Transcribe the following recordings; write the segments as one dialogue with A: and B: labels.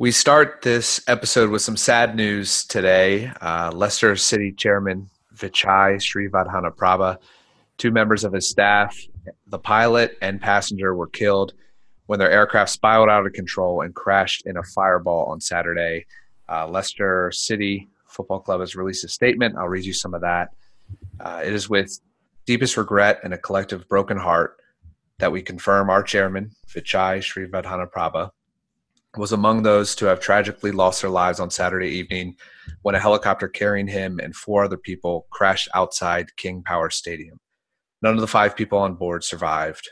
A: We start this episode with some sad news today. Uh, Leicester City Chairman Vichai Srivadhanaprabha, two members of his staff, the pilot and passenger, were killed when their aircraft spiraled out of control and crashed in a fireball on Saturday. Uh, Leicester City Football Club has released a statement. I'll read you some of that. Uh, it is with deepest regret and a collective broken heart that we confirm our chairman, Vichai Srivadhanaprabha, was among those to have tragically lost their lives on Saturday evening when a helicopter carrying him and four other people crashed outside King Power Stadium. None of the five people on board survived.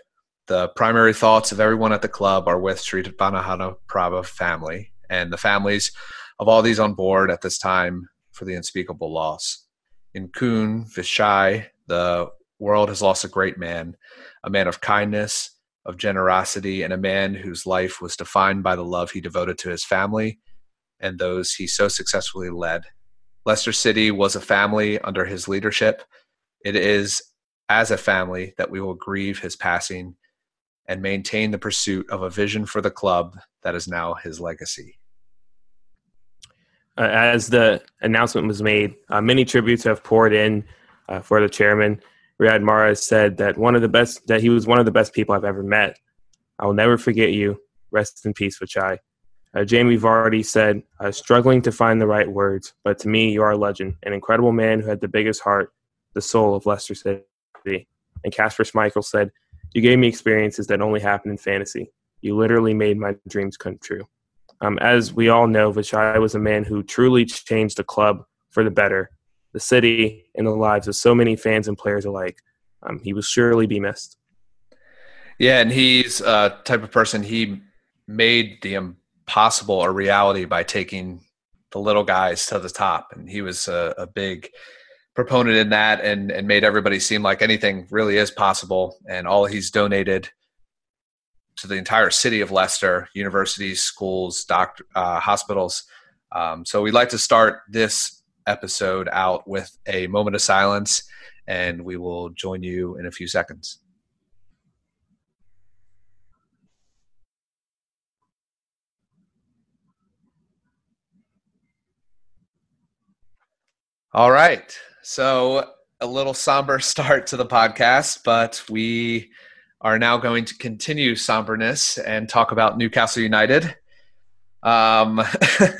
A: The primary thoughts of everyone at the club are with Sri Prabha family and the families of all these on board at this time for the unspeakable loss. In Khun Vichai, the world has lost a great man, a man of kindness, of generosity and a man whose life was defined by the love he devoted to his family and those he so successfully led. Leicester City was a family under his leadership. It is as a family that we will grieve his passing and maintain the pursuit of a vision for the club that is now his legacy.
B: Uh, as the announcement was made, uh, many tributes have poured in uh, for the chairman. Riyad Mahrez said that one of the best that he was one of the best people I've ever met. I will never forget you. Rest in peace, Vichai. Uh, Jamie Vardy said, I was struggling to find the right words, but to me, you are a legend, an incredible man who had the biggest heart, the soul of Leicester City. And Kasper Schmeichel said, you gave me experiences that only happen in fantasy. You literally made my dreams come true. Um, as we all know, Vichai was a man who truly changed the club for the better the city, and the lives of so many fans and players alike. Um, he will surely be missed.
A: Yeah, and he's a type of person he made the impossible a reality by taking the little guys to the top, and he was a, a big proponent in that, and and made everybody seem like anything really is possible. And all he's donated to the entire city of Leicester, universities, schools, doctor, uh, hospitals. Um, so we'd like to start this episode out with a moment of silence, and we will join you in a few seconds. All right. So, a little somber start to the podcast, but we are now going to continue somberness and talk about Newcastle United. Um,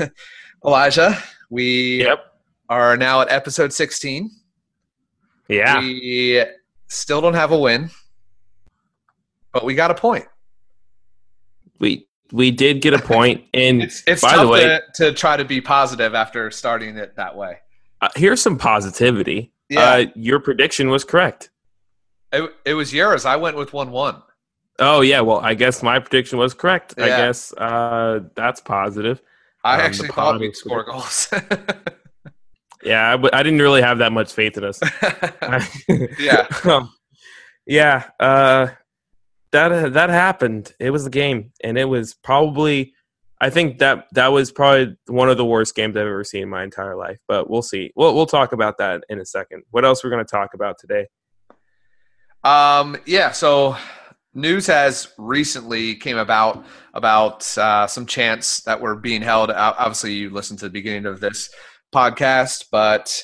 A: Elijah, we
B: yep
A: are now at episode 16.
B: Yeah.
A: We still don't have a win, but we got a point.
B: We we did get a point, and
A: it's, it's by the way, to, to, try to be positive after starting it that way.
B: Uh, here's some positivity. Yeah. Uh, your prediction was correct.
A: It, it was yours. I went with one one.
B: Oh yeah, well I guess my prediction was correct. Yeah. I guess uh, that's positive.
A: I um, actually thought we'd score goals.
B: Yeah, I didn't really have that much faith in us.
A: yeah, um,
B: yeah. Uh, that that happened. It was a game, and it was probably. I think that that was probably one of the worst games I've ever seen in my entire life. But we'll see. We'll we'll talk about that in a second. What else we're going to talk about today?
A: Um. Yeah. So news has recently came about about uh, some chants that were being held. Obviously, you listened to the beginning of this podcast, but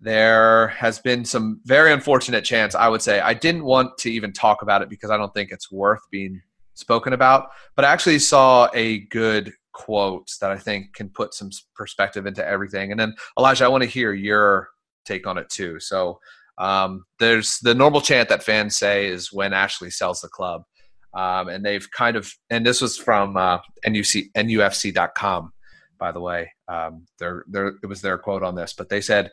A: there has been some very unfortunate chance, I would say. I didn't want to even talk about it because I don't think it's worth being spoken about, but I actually saw a good quote that I think can put some perspective into everything. And then, Elijah, I want to hear your take on it too. So, um, there's the normal chant that fans say is when Ashley sells the club. Um, and they've kind of, and this was from uh, NUC, NUFC.com by the way. Um, their, their, it was their quote on this, but they said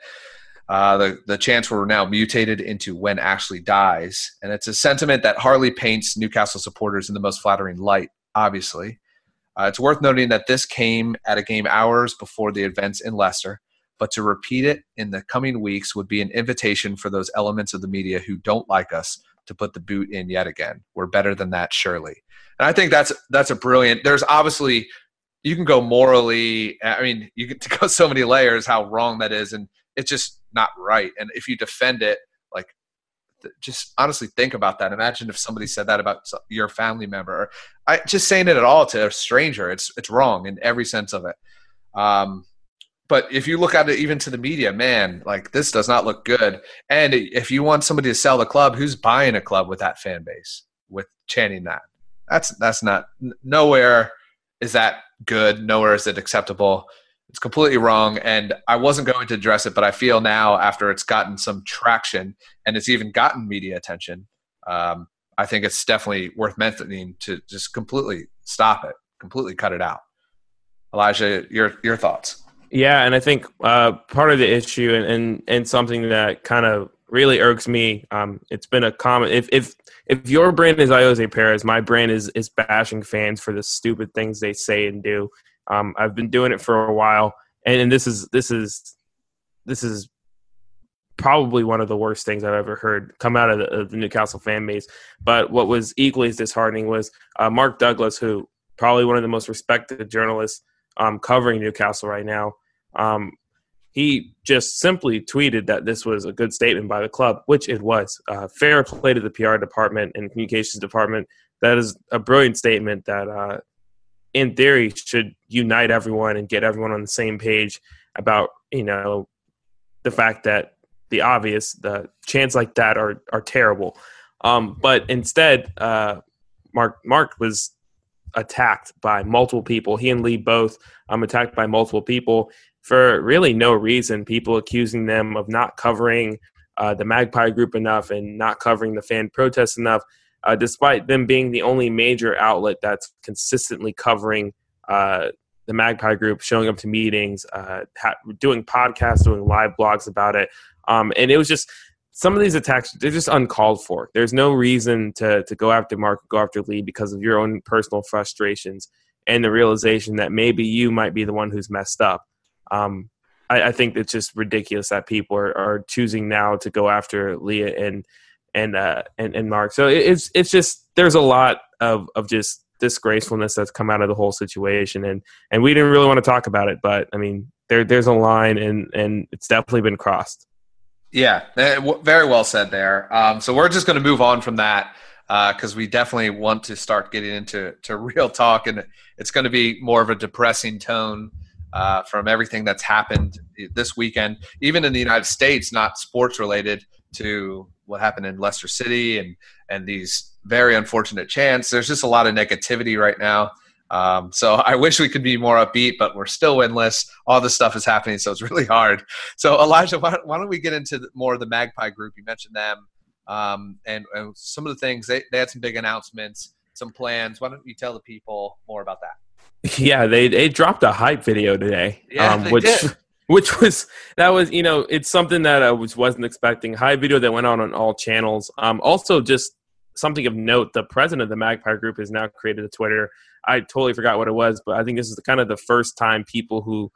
A: uh, the, the chants were now mutated into when Ashley dies. And it's a sentiment that hardly paints Newcastle supporters in the most flattering light, obviously. Uh, it's worth noting that this came at a game hours before the events in Leicester, but to repeat it in the coming weeks would be an invitation for those elements of the media who don't like us to put the boot in yet again. We're better than that, surely. And I think that's that's a brilliant. There's obviously you can go morally i mean you get to go so many layers how wrong that is and it's just not right and if you defend it like just honestly think about that. Imagine if somebody said that about your family member. I just saying it at all to a stranger. It's it's wrong in every sense of it. Um, but if you look at it even to the media, man, like this does not look good. And if you want somebody to sell the club, who's buying a club with that fan base with chanting that? That's that's not nowhere is that good. Nowhere is it acceptable. It's completely wrong. And I wasn't going to address it, but I feel now after it's gotten some traction and it's even gotten media attention, um, I think it's definitely worth mentioning to just completely stop it, completely cut it out. Elijah, your your thoughts?
B: Yeah, and I think uh, part of the issue and, and, and something that kind of really irks me. Um, it's been a common if if if your brand is Ayoze Perez, my brand is is bashing fans for the stupid things they say and do. Um, I've been doing it for a while, and, and this is this is this is probably one of the worst things I've ever heard come out of the, of the Newcastle fan base. But what was equally as disheartening was uh, Mark Douglas, who probably one of the most respected journalists um, covering Newcastle right now. Um, he just simply tweeted that this was a good statement by the club, which it was. Uh, fair play to the PR department and communications department. That is a brilliant statement that, uh, in theory, should unite everyone and get everyone on the same page about you know the fact that the obvious, the chants like that are are terrible. Um, but instead, uh, Mark Mark was attacked by multiple people. He and Lee both um, attacked by multiple people for really no reason. People accusing them of not covering uh, the Magpie Group enough and not covering the fan protests enough, uh, despite them being the only major outlet that's consistently covering uh, the Magpie Group, showing up to meetings, uh, ha- doing podcasts, doing live blogs about it. Um, and it was just some of these attacks they're just uncalled for. There's no reason to to go after Mark, go after Lee because of your own personal frustrations and the realization that maybe you might be the one who's messed up. Um, I, I, think it's just ridiculous that people are, are, choosing now to go after Leah and and uh, and, and Mark. So it's it's just there's a lot of of just disgracefulness that's come out of the whole situation, and and we didn't really want to talk about it, but I mean there there's a line, and and it's definitely been crossed.
A: Yeah, eh, very well said there. Um, so we're just going to move on from that because uh, we definitely want to start getting into to real talk, and it's going to be more of a depressing tone uh, from everything that's happened this weekend, even in the United States, not sports related to what happened in Leicester City and and these very unfortunate chants. There's just a lot of negativity right now. Um, so I wish we could be more upbeat, but we're still winless. All this stuff is happening, so it's really hard. So Elijah, why, don't we get into more of the Magpie group? You mentioned them um, and, and, some of the things they, they had some big announcements, some plans. Why don't you tell the people more about that?
B: Yeah, they they dropped a hype video today,
A: yeah, um,
B: which
A: did.
B: which was that was you know it's something that I was wasn't expecting. Hype video that went on on all channels. Um, also just something of note, the president of the Magpie Group has now created a Twitter. I totally forgot what it was, but I think this is kind of the first time people who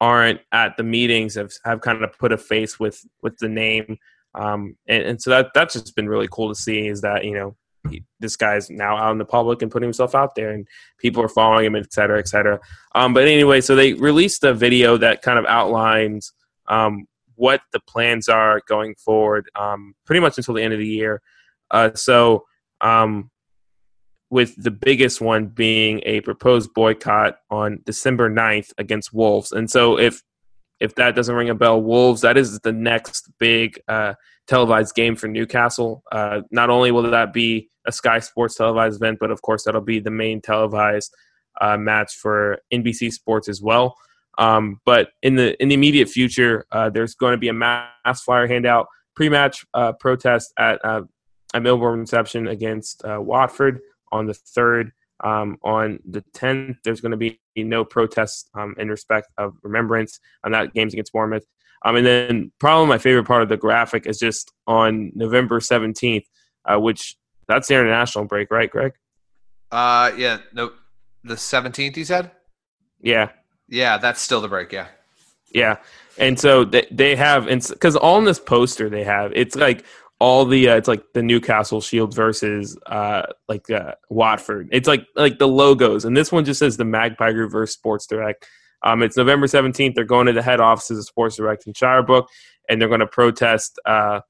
B: aren't at the meetings have have kind of put a face with with the name. Um, and, and so that that's just been really cool to see is that you know he, this guy's now out in the public and putting himself out there, and people are following him, et cetera, et cetera. Um, but anyway, so they released a video that kind of outlines um, what the plans are going forward, um, pretty much until the end of the year. Uh, so, um, with the biggest one being a proposed boycott on December 9th against Wolves. And so, if if that doesn't ring a bell, Wolves, that is the next big uh, televised game for Newcastle. Uh, not only will that be a Sky Sports televised event, but of course, that'll be the main televised uh, match for NBC Sports as well. Um, but in the in the immediate future, uh, there's going to be a mass flyer handout pre-match uh, protest at uh, a Milburn reception against uh, Watford on the third. Um, on the 10th, there's going to be no protest um, in respect of remembrance on that games against Bournemouth. Um, and then probably my favorite part of the graphic is just on November 17th, uh, which that's the international break, right, Greg?
A: Uh, yeah, no, the 17th, you said?
B: Yeah.
A: Yeah, that's still the break, yeah.
B: Yeah. And so they, they have, because on this poster they have, it's like all the uh, it's like the Newcastle Shield versus uh, like uh, Watford. It's like like the logos, and this one just says the Magpie Group versus Sports Direct. Um, it's November seventeenth. They're going to the head offices of Sports Direct in Shirebrook, and they're going to protest uh,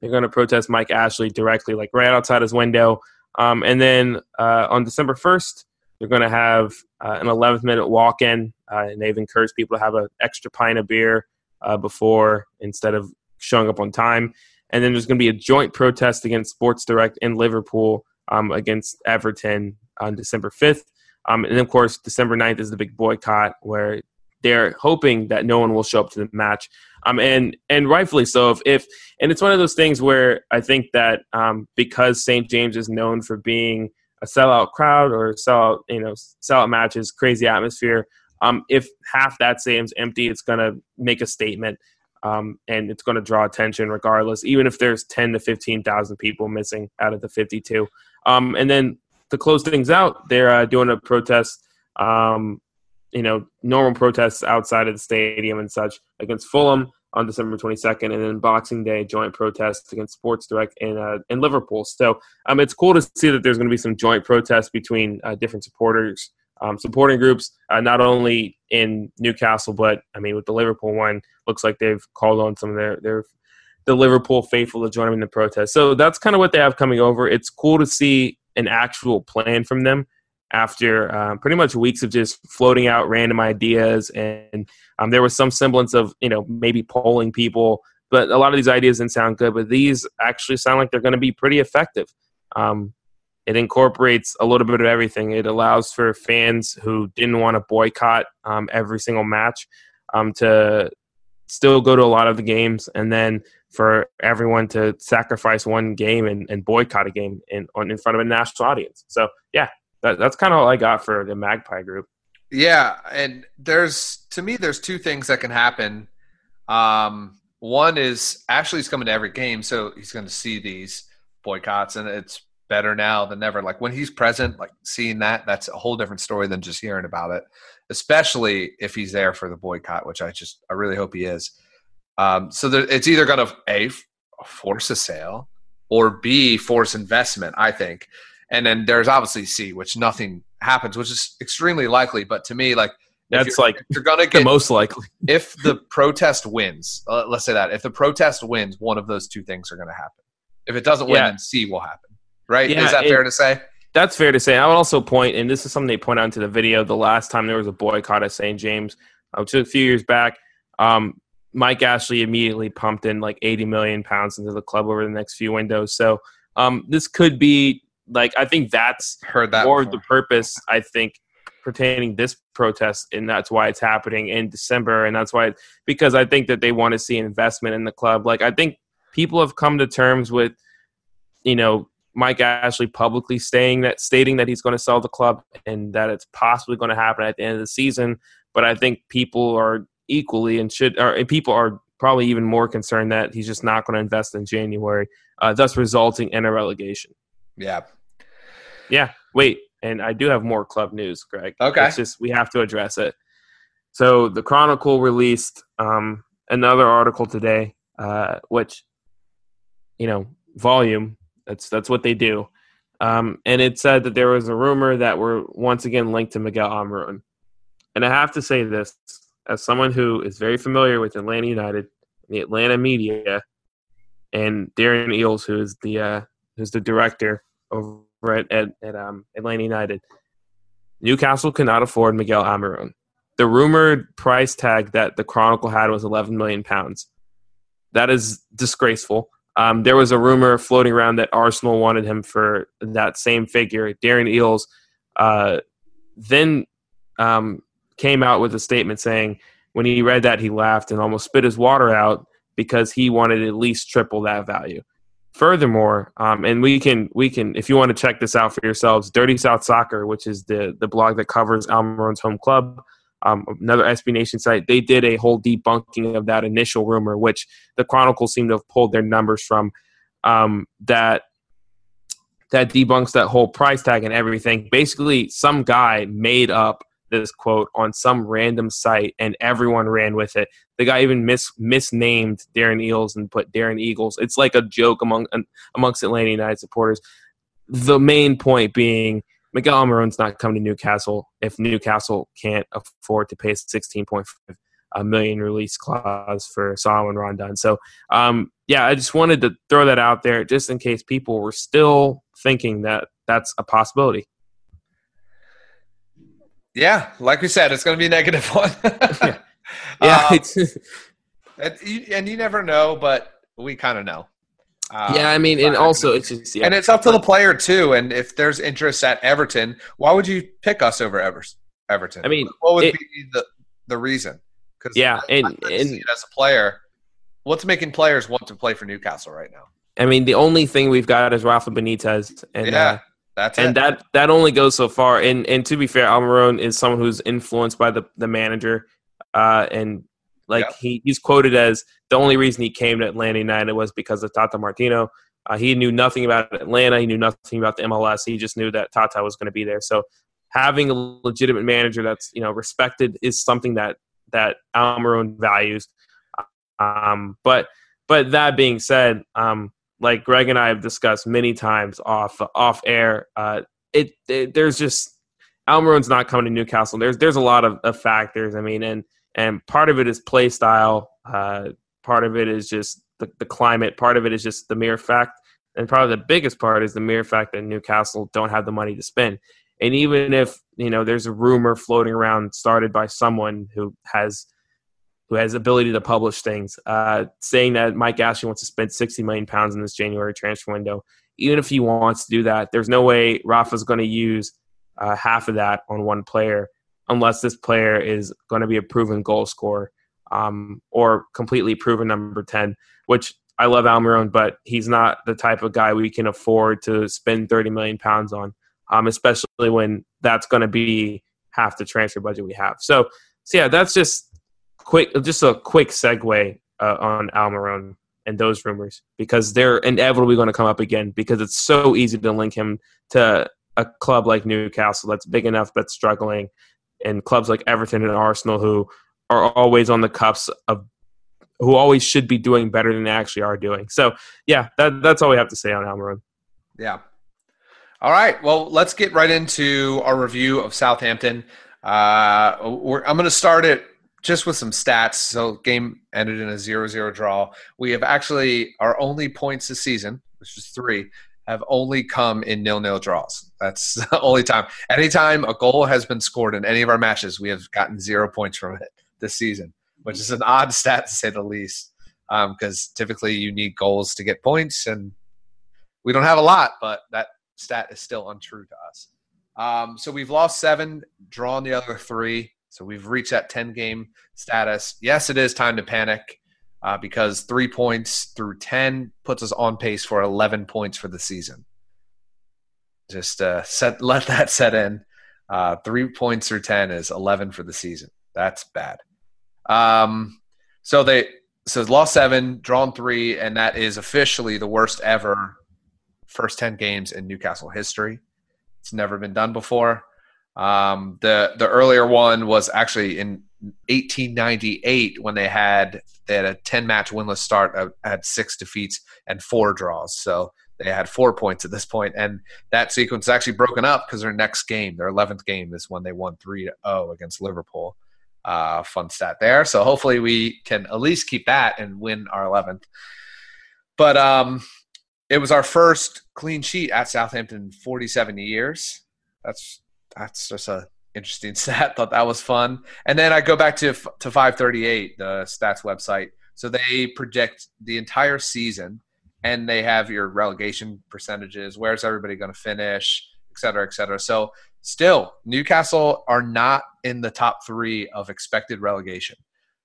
B: they're going to protest Mike Ashley directly, like right outside his window. Um, and then uh, on December 1st, they're going to have uh, an 11th minute walk in, uh, and they've encouraged people to have an extra pint of beer uh, before instead of showing up on time. And then there's going to be a joint protest against Sports Direct in Liverpool um, against Everton on December 5th. Um, and of course, December 9th is the big boycott where they're hoping that no one will show up to the match. Um, and and rightfully so. If, if and it's one of those things where I think that um, because St. James is known for being a sellout crowd or sellout you know sellout matches, crazy atmosphere. Um, if half that stadium's empty, it's going to make a statement, um, and it's going to draw attention regardless, even if there's ten to fifteen thousand people missing out of the fifty-two. Um, and then to close things out, they're uh, doing a protest. Um, you know, normal protests outside of the stadium and such against Fulham on December 22nd, and then Boxing Day joint protests against Sports Direct in uh, in Liverpool. So um, it's cool to see that there's going to be some joint protests between uh, different supporters, um, supporting groups, uh, not only in Newcastle, but I mean with the Liverpool one, looks like they've called on some of their their the Liverpool faithful to join them in the protest. So that's kind of what they have coming over. It's cool to see an actual plan from them after um, pretty much weeks of just floating out random ideas. And um, there was some semblance of you know maybe polling people but a lot of these ideas didn't sound good but these actually sound like they're going to be pretty effective. Um, it incorporates a little bit of everything. It allows for fans who didn't want to boycott um, every single match um, to still go to a lot of the games and then for everyone to sacrifice one game and, and boycott a game in, on, in front of a national audience so yeah that, that's kind of all I got for the Magpie group.
A: Yeah, and there's to me there's two things that can happen. Um, one is Ashley's coming to every game, so he's going to see these boycotts, and it's better now than ever. Like when he's present, like seeing that, that's a whole different story than just hearing about it. Especially if he's there for the boycott, which I just I really hope he is. Um, so there, it's either going to a force a sale or b force investment. I think and then there's obviously C, which nothing happens, which is extremely likely. But to me, like
B: that's you're, like you're gonna get the most likely.
A: if the protest wins, uh, let's say that if the protest wins, one of those two things are going to happen. If it doesn't win, yeah. then C will happen. Right? Yeah, is that it, fair to say?
B: That's fair to say. I would also point, and this is something they point out into the video. The last time there was a boycott at St. James, uh, a few years back, um, Mike Ashley immediately pumped in like 80 million pounds into the club over the next few windows. So um, this could be like I think that's
A: heard that
B: more before. the purpose. I think pertaining this protest, and that's why it's happening in December, and that's why because I think that they want to see investment in the club. Like I think people have come to terms with, you know, Mike Ashley publicly stating that stating that he's going to sell the club and that it's possibly going to happen at the end of the season. But I think people are equally and should or people are probably even more concerned that he's just not going to invest in January, uh, thus resulting in a relegation.
A: Yeah,
B: yeah. Wait, and I do have more club news, Greg.
A: Okay.
B: It's just we have to address it. So the Chronicle released um, another article today, uh, which you know, volume. That's that's what they do. Um, and it said that there was a rumor that we're once again linked to Miguel Almiron. And I have to say this as someone who is very familiar with Atlanta United, the Atlanta media, and Darren Eales, who is the uh, who's the director over at, at, at um, Atlanta United. Newcastle cannot afford Miguel Almiron. The rumored price tag that the Chronicle had was 11 million pounds. That is disgraceful. Um, there was a rumor floating around that Arsenal wanted him for that same figure. Darren Eales uh, then um, came out with a statement saying when he read that he laughed and almost spit his water out because he wanted at least triple that value. Furthermore, um, and we can we can if you want to check this out for yourselves, Dirty South Soccer, which is the the blog that covers Almiron's home club, um, another SB Nation site, they did a whole debunking of that initial rumor, which the Chronicle seemed to have pulled their numbers from. Um, that that debunks that whole price tag and everything. Basically, some guy made up this quote on some random site and everyone ran with it. The guy even mis- misnamed Darren Eales and put Darren Eagles. It's like a joke among amongst Atlanta United supporters. The main point being Miguel Almiron's not coming to Newcastle if Newcastle can't afford to pay 16.5 a million release clause for Salomon Rondon. So, um, yeah, I just wanted to throw that out there just in case people were still thinking that that's a possibility.
A: Yeah, like we said, it's going to be a negative one.
B: yeah, yeah um,
A: and, and you never know, but we kind of know.
B: Um, yeah, I mean, and also it's just yeah.
A: and it's up to the player too. And if there's interest at Everton, why would you pick us over Everton?
B: I mean,
A: what would it, be the the reason?
B: Because yeah,
A: I,
B: and,
A: I
B: and
A: as a player, what's making players want to play for Newcastle right now?
B: I mean, the only thing we've got is Rafa Benitez, and
A: yeah, uh, that's
B: and
A: it.
B: that that only goes so far. And and to be fair, Almiron is someone who's influenced by the the manager, uh, and like yep. he, he's quoted as the only reason he came to Atlanta United was because of Tata Martino. Uh, he knew nothing about Atlanta. He knew nothing about the MLS. He just knew that Tata was going to be there. So having a legitimate manager that's you know respected is something that that Almiron values. Um, but but that being said, um, like Greg and I have discussed many times off off air, uh, it, it, there's just Almiron's not coming to Newcastle. There's there's a lot of, of, factors. I mean, and and part of it is play style. Uh, part of it is just the, the climate. Part of it is just the mere fact, and probably the biggest part is the mere fact that Newcastle don't have the money to spend. And even if you know there's a rumor floating around started by someone who has who has ability to publish things, uh, saying that Mike Ashley wants to spend 60 million pounds in this January transfer window. Even if he wants to do that, there's no way Rafa's going to use uh, half of that on one player unless this player is going to be a proven goal scorer um, or completely proven number 10, which I love Almiron, but he's not the type of guy we can afford to spend 30 million pounds on, um, especially when that's going to be half the transfer budget we have. So, so yeah, that's just quick, just a quick segue uh, on Almiron and those rumors because they're inevitably going to come up again because it's so easy to link him to a club like Newcastle that's big enough but struggling, and clubs like Everton and Arsenal who are always on the cuffs of who always should be doing better than they actually are doing. So yeah, that, that's all we have to say on Almiron.
A: Yeah. All right. Well, let's get right into our review of Southampton. Uh, I'm going to start it just with some stats. So game ended in a 0-0 draw. We have actually our only points this season, which is three, have only come in nil-nil draws. That's the only time. Anytime a goal has been scored in any of our matches, we have gotten zero points from it this season, which is an odd stat to say the least. Because um, typically you need goals to get points, and we don't have a lot, but that stat is still untrue to us. Um, so we've lost seven, drawn the other three. So we've reached that 10 game status. Yes, it is time to panic uh, because three points through 10 puts us on pace for 11 points for the season. Just uh, set, let that set in. Uh, three points or 10 is 11 for the season. That's bad. Um, so they so lost seven, drawn three, and that is officially the worst ever first 10 games in Newcastle history. It's never been done before. Um, the the earlier one was actually in 1898 when they had they had a 10 match winless start, had six defeats and four draws. So they had four points at this point, and that sequence is actually broken up because their next game, their 11th game, is when they won three to zero against Liverpool. Uh, fun stat there. So hopefully we can at least keep that and win our 11th. But um, it was our first clean sheet at Southampton 47 years. That's that's just a interesting stat. Thought that was fun. And then I go back to to 538, the stats website. So they predict the entire season, and they have your relegation percentages. Where's everybody going to finish, et cetera, et cetera. So still, Newcastle are not in the top three of expected relegation.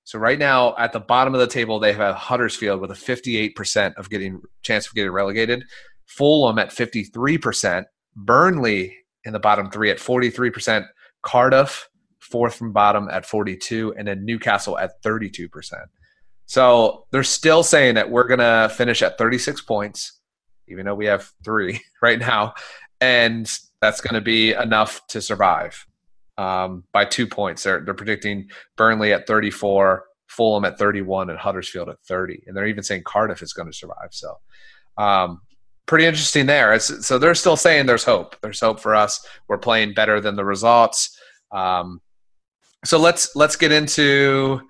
A: So right now, at the bottom of the table, they have Huddersfield with a 58% of getting chance of getting relegated. Fulham at 53%. Burnley in the bottom three at 43%, Cardiff fourth from bottom at 42, and then Newcastle at 32%. So they're still saying that we're going to finish at 36 points, even though we have three right now. And that's going to be enough to survive um, by two points. They're, they're predicting Burnley at 34, Fulham at 31, and Huddersfield at 30. And they're even saying Cardiff is going to survive. So um, pretty interesting there. It's, so they're still saying there's hope. There's hope for us. We're playing better than the results. Um, so let's let's get into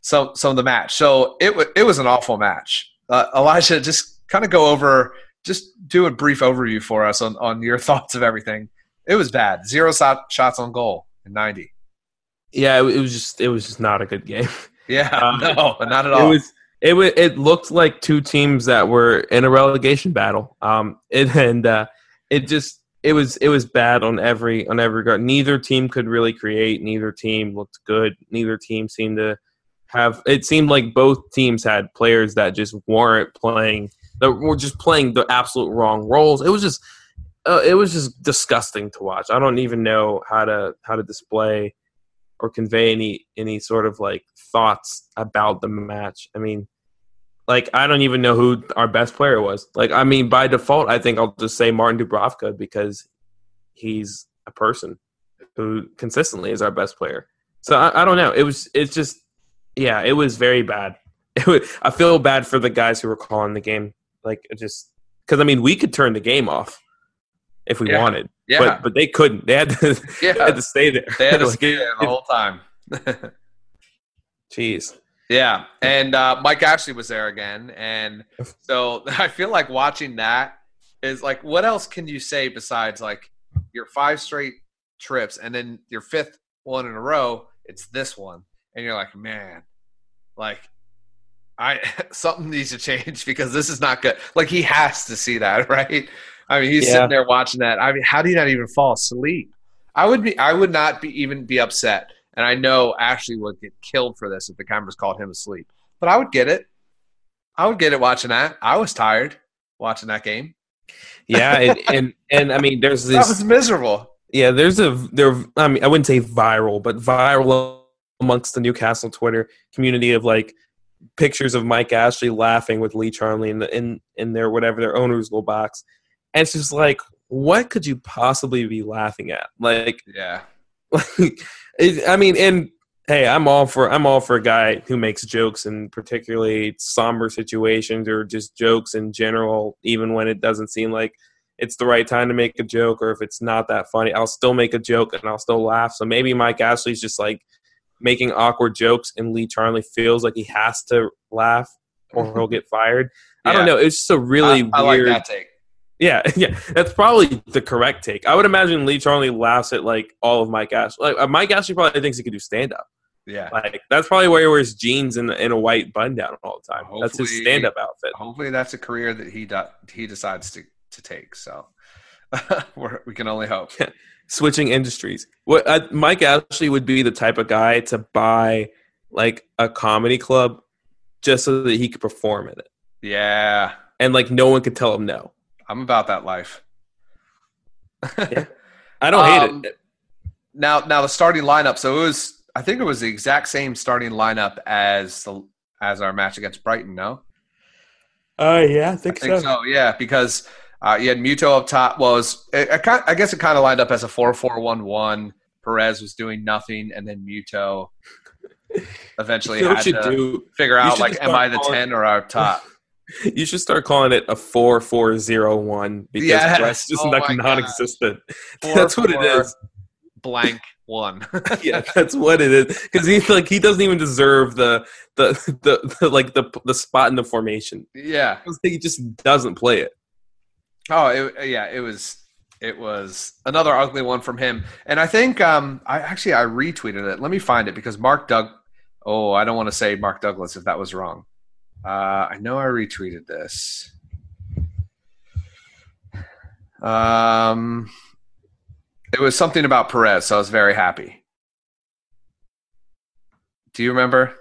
A: some some of the match. So it w- it was an awful match. Uh, Elijah, just kind of go over, just do a brief overview for us on on your thoughts of everything. It was bad. Zero shot, shots on goal in ninety.
B: Yeah, it, it was just it was just not a good game.
A: Yeah,
B: Um,
A: no, not at all.
B: It was it it looked like two teams that were in a relegation battle. Um, it, and uh, it just it was it was bad on every on every regard. Neither team could really create. Neither team looked good. Neither team seemed to have. It seemed like both teams had players that just weren't playing. That were just playing the absolute wrong roles. It was just. Uh, it was just disgusting to watch. I don't even know how to how to display or convey any any sort of like thoughts about the match. I mean, like I don't even know who our best player was. Like I mean, by default, I think I'll just say Martin Dubravka because he's a person who consistently is our best player. So I, I don't know. It was it's just yeah, it was very bad. It was, I feel bad for the guys who were calling the game. Like just because I mean we could turn the game off if we
A: Yeah.
B: wanted,
A: yeah,
B: but but they couldn't. They had to
A: yeah.
B: they had to stay there.
A: they had to
B: Like,
A: stay there the whole time.
B: Jeez.
A: Yeah, and uh, Mike Ashley was there again, and so I feel like watching that is like, what else can you say besides like your five straight trips, and then your fifth one in a row? It's this one, and you're like, man, like I something needs to change because this is not good. Like he has to see that, right? I mean, he's
B: Yeah.
A: sitting there watching that. I mean, how do you not even fall asleep? I would be, I would not be even be upset and I know Ashley would get killed for this if the cameras called him asleep. But I would get it. I would get it watching that. I was tired watching that game.
B: Yeah, and, and and I mean, there's
A: That
B: this.
A: was miserable.
B: Yeah, there's a there. I mean, I wouldn't say viral, but viral amongst the Newcastle Twitter community of like pictures of Mike Ashley laughing with Lee Charnley in the, in in their whatever their owner's little box, and it's just like, what could you possibly be laughing at? Like,
A: Yeah.
B: like it, I mean, and hey, I'm all for I'm all for a guy who makes jokes in particularly somber situations or just jokes in general, even when it doesn't seem like it's the right time to make a joke or if it's not that funny, I'll still make a joke and I'll still laugh. So maybe Mike Ashley's just like making awkward jokes and Lee Charnley feels like he has to laugh or he'll get fired. I don't know. It's just a really
A: I, I like
B: weird
A: that take.
B: yeah, yeah, that's probably the correct take. I would imagine Lee Charnley laughs at like all of Mike Ashley. Like uh, Mike Ashley probably thinks he could do stand up.
A: Yeah.
B: Like that's probably why he wears jeans and, and a white button down all the time. that's his
A: Hopefully-
B: stand up outfit.
A: Hopefully that's a career that he do, he decides to, to take. So we can only hope.
B: Switching industries. What uh, Mike Ashley would be the type of guy to buy like a comedy club just so that he could perform in it,
A: Yeah.
B: and like no one could tell him no.
A: I'm about that life.
B: I don't
A: Um,
B: hate it.
A: Now, now the starting lineup. So it was. I think it was the exact same starting lineup as the as our match against Brighton. No,
B: Uh, yeah, I
A: I think so. Yeah, because uh, you had Muto up top. Well, was, it, I, I guess it kind of lined up as a four-four-one-one. Perez was doing nothing, and then Muto eventually
B: You
A: had to
B: do?
A: figure out like, am I the ten or our top?
B: You should start calling it a four four zero one because
A: Yes.
B: rest is
A: Oh
B: like non-existent.
A: Four,
B: that's what it is.
A: Blank one.
B: yeah, that's what it is. Because he like he doesn't even deserve the the, the the like the the spot in the formation.
A: Yeah,
B: He just doesn't play it.
A: Oh, it, yeah, it was it was another ugly one from him, and I think um, I actually I retweeted it. Let me find it because Mark Doug. Oh, I don't want to say Mark Douglas if that was wrong. Uh, I know I retweeted this. Um, it was something about Perez, so I was very happy. Do you remember?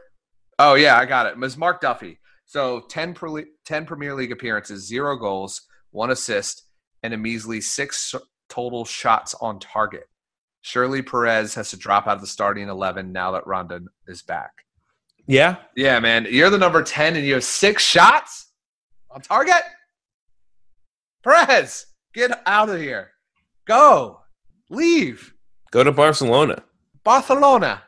A: Oh yeah, I got it. It was Mark Duffy. So 10, pre- 10 Premier League appearances, zero goals, one assist, and a measly six total shots on target. Surely Perez has to drop out of the starting 11 now that Rondon is back.
B: Yeah,
A: Yeah, man. You're the number 10 and you have six shots on target? Perez, get out of here. Go. Leave.
B: go to Barcelona.
A: Barcelona.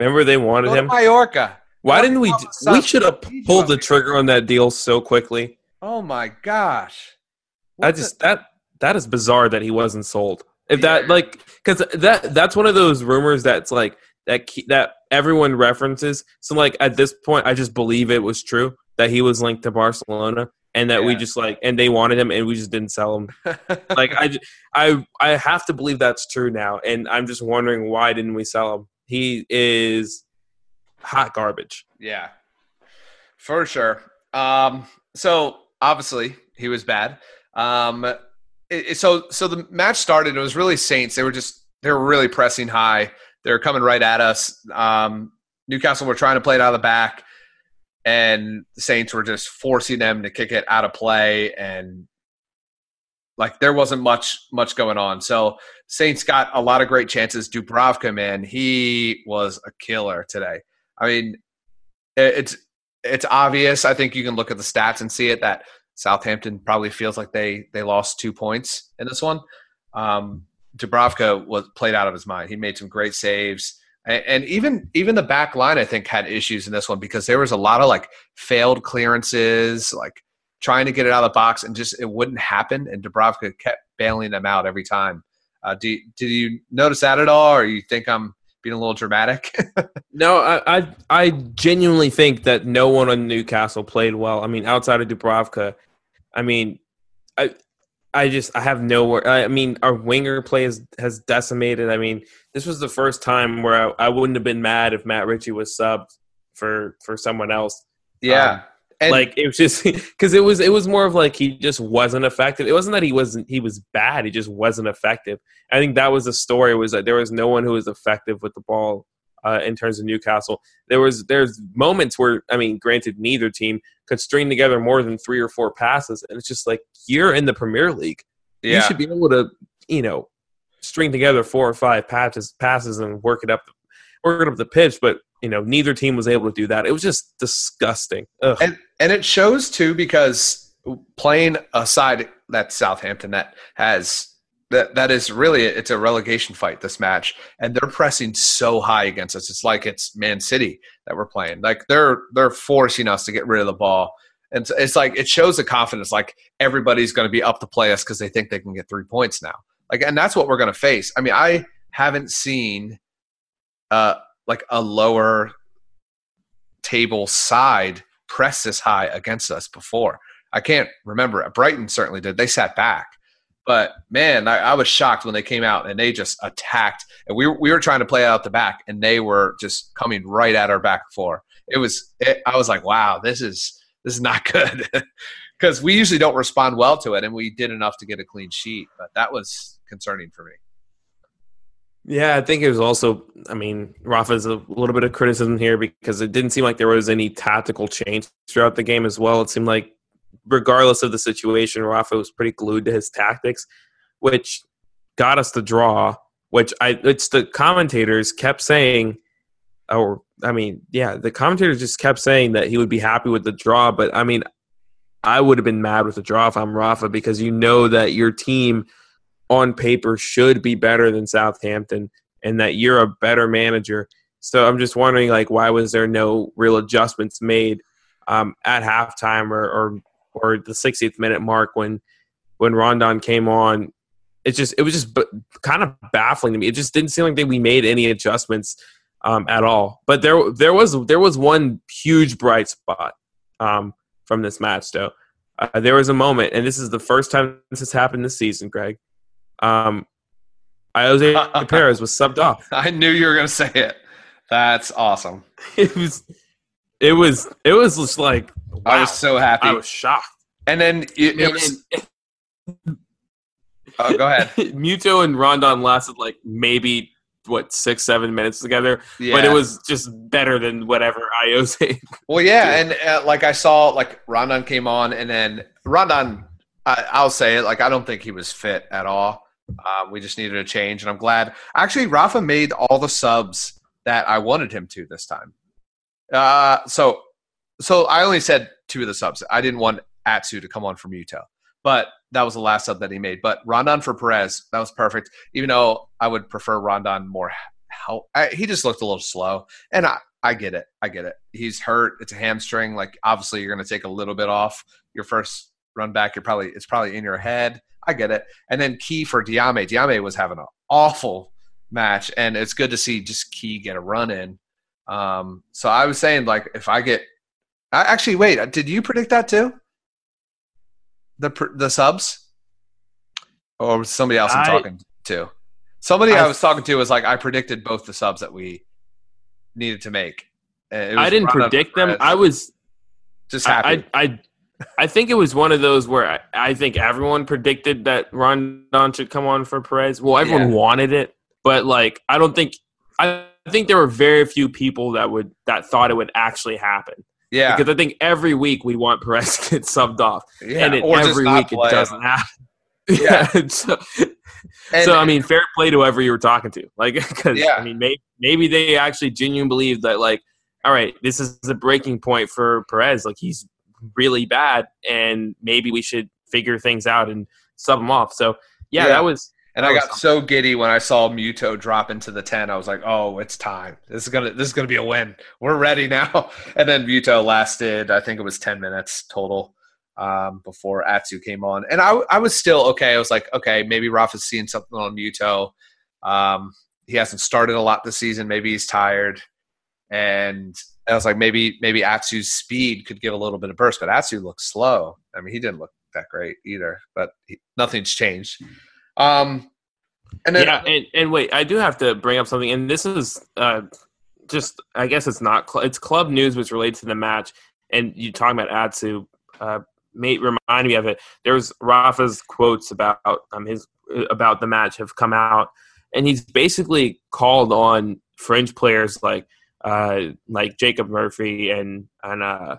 B: Remember they wanted
A: Go to
B: him.
A: Mallorca.
B: Why didn't we? We should have pulled the trigger on that deal so quickly.
A: Oh my gosh.
B: I
A: What's
B: just that that is bizarre that he wasn't sold. If
A: Yeah.
B: that like because that that's one of those rumors that's like that that everyone references. So like at this point, I just believe it was true that he was linked to Barcelona and that yeah. we just like and they wanted him and we just didn't sell him. like I, I, I have to believe that's true now, and I'm just wondering why didn't we sell him? He is hot garbage.
A: Yeah, for sure. Um, so obviously he was bad. Um, it, so so the match started. It was really Saints. They were just they were really pressing high. They were coming right at us. Um, Newcastle were trying to play it out of the back, and the Saints were just forcing them to kick it out of play, and like there wasn't much much going on. So Saints got a lot of great chances. Dubravka, man, he was a killer today. I mean, it's it's obvious. I think you can look at the stats and see it that Southampton probably feels like they they lost two points in this one. Um, Dubravka was played out of his mind. He made some great saves, and, and, even even the back line I think had issues in this one because there was a lot of like failed clearances, like trying to get it out of the box, and just it wouldn't happen. And Dubravka kept bailing them out every time. Uh, do did you notice that at all, or you think I'm being a little dramatic?
B: no, I, I, I genuinely think that no one on Newcastle played well. I mean, outside of Dubravka, I mean, I I just I have no. I mean, our winger play has, has decimated. I mean, this was the first time where I, I wouldn't have been mad if Matt Ritchie was subbed for for someone else.
A: Yeah. Um,
B: and like it was just because it was it was more of like he just wasn't effective. It wasn't that he wasn't he was bad. He just wasn't effective. I think that was the story. Was that there was no one who was effective with the ball uh, in terms of Newcastle. There was there's moments where I mean, granted, neither team could string together more than three or four passes, and it's just like you're in the Premier League. Yeah. You should be able to, you know, string together four or five passes passes and work it up, work it up the pitch. But you know, neither team was able to do that. It was just disgusting. Ugh.
A: And and it shows too because playing a side that Southampton that has that that is really it's a relegation fight this match and they're pressing so high against us it's like it's man city that we're playing like they're they're forcing us to get rid of the ball and it's like it shows the confidence like everybody's going to be up to play us because they think they can get three points now like and that's what we're going to face i mean i haven't seen uh like a lower table side press this high against us before i can't remember brighton certainly did they sat back but man, I, I, was shocked when they came out and they just attacked. And we we were trying to play out the back, and they were just coming right at our back four. It was it, I was like, wow, this is this is not good because we usually don't respond well to it, and we did enough to get a clean sheet. But that was concerning for me.
B: Yeah, I think it was also. I mean, Rafa's a little bit of criticism here because it didn't seem like there was any tactical change throughout the game as well. It seemed like regardless of the situation, Rafa was pretty glued to his tactics, which got us the draw. Which I, it's the commentators kept saying, or I mean, yeah, the commentators just kept saying that he would be happy with the draw. But I mean, I would have been mad with the draw if I'm Rafa because you know that your team on paper should be better than Southampton and that you're a better manager. So I'm just wondering, like, why was there no real adjustments made um, at halftime or, or or the 60th minute mark when when Rondon came on. It just it was just b- kind of baffling to me. It just didn't seem like we made any adjustments um, at all. But there there was there was one huge bright spot um, from this match though. Uh, there was a moment, and this is the first time this has happened this season, Greg. Um, Ayoze Perez was subbed off.
A: I knew you were going to say it. That's awesome.
B: It was, it was, it was just like
A: Wow. I was so happy.
B: I was shocked.
A: And then it, it was. oh, go ahead.
B: Muto and Rondon lasted like maybe what six, seven minutes together, yeah. but it was just better than whatever Ayoze.
A: well, yeah, and uh, like I saw, like Rondon came on, and then Rondon, I, will say it, like I don't think he was fit at all. Um, we just needed a change, and I'm glad. Actually, Rafa made all the subs that I wanted him to this time. Uh, so so I only said two of the subs. I didn't want Atsu to come on from Utah, but that was the last sub that he made. But Rondon for Perez, that was perfect. Even though I would prefer Rondon more help, I, he just looked a little slow, and I I get it. I get it. He's hurt. It's a hamstring. Like obviously, you're going to take a little bit off your first run back. You're probably it's probably in your head. I get it. And then Ki for Diame. Diame was having an awful match, and it's good to see just Ki get a run in Um, so I was saying like if I get, I, actually wait, did you predict that too? The pr- the subs, or was somebody else I'm talking to? Somebody I,
B: I-
A: was talking to was like I predicted both the subs that we needed to make.
B: I didn't predict them. I was
A: just happy.
B: I, I I think it was one of those where I, I think everyone predicted that Rondon should come on for Perez. Well, everyone
A: Yeah.
B: wanted it, but like I don't think I think there were very few people that would that thought it would actually happen.
A: yeah,
B: Because I think every week we want Perez to get subbed off,
A: yeah.
B: and it, every week
A: play
B: it doesn't happen.
A: Yeah.
B: Yeah. so,
A: And-
B: so I mean, fair play to whoever you were talking to. Like, because
A: Yeah.
B: I mean, maybe maybe they actually genuinely believe that, like, all right, this is the breaking point for Perez. Like, he's really bad, and maybe we should figure things out and sub them off. So, yeah,
A: Yeah.
B: that was
A: And
B: That
A: I
B: was
A: got so giddy when I saw Muto drop into the ten. I was like, "Oh, it's time. This is gonna this is gonna be a win. We're ready now." And then Muto lasted, I think it was ten minutes total um, before Atsu came on, and I I was still okay. I was like, okay, maybe Rafa's seeing something on Muto. Um, he hasn't started a lot this season. Maybe he's tired, and I was like, maybe maybe Atsu's speed could give a little bit of burst, but Atsu looks slow. I mean, he didn't look that great either, but he, nothing's changed. Um, and then
B: yeah, and, and wait, I do have to bring up something, and this is uh, just I guess it's not cl- it's club news, which relates to the match. And you talking about Atsu, uh, made remind me of it. There's Rafa's quotes about um his about the match have come out, and he's basically called on fringe players like uh like Jacob Murphy and and uh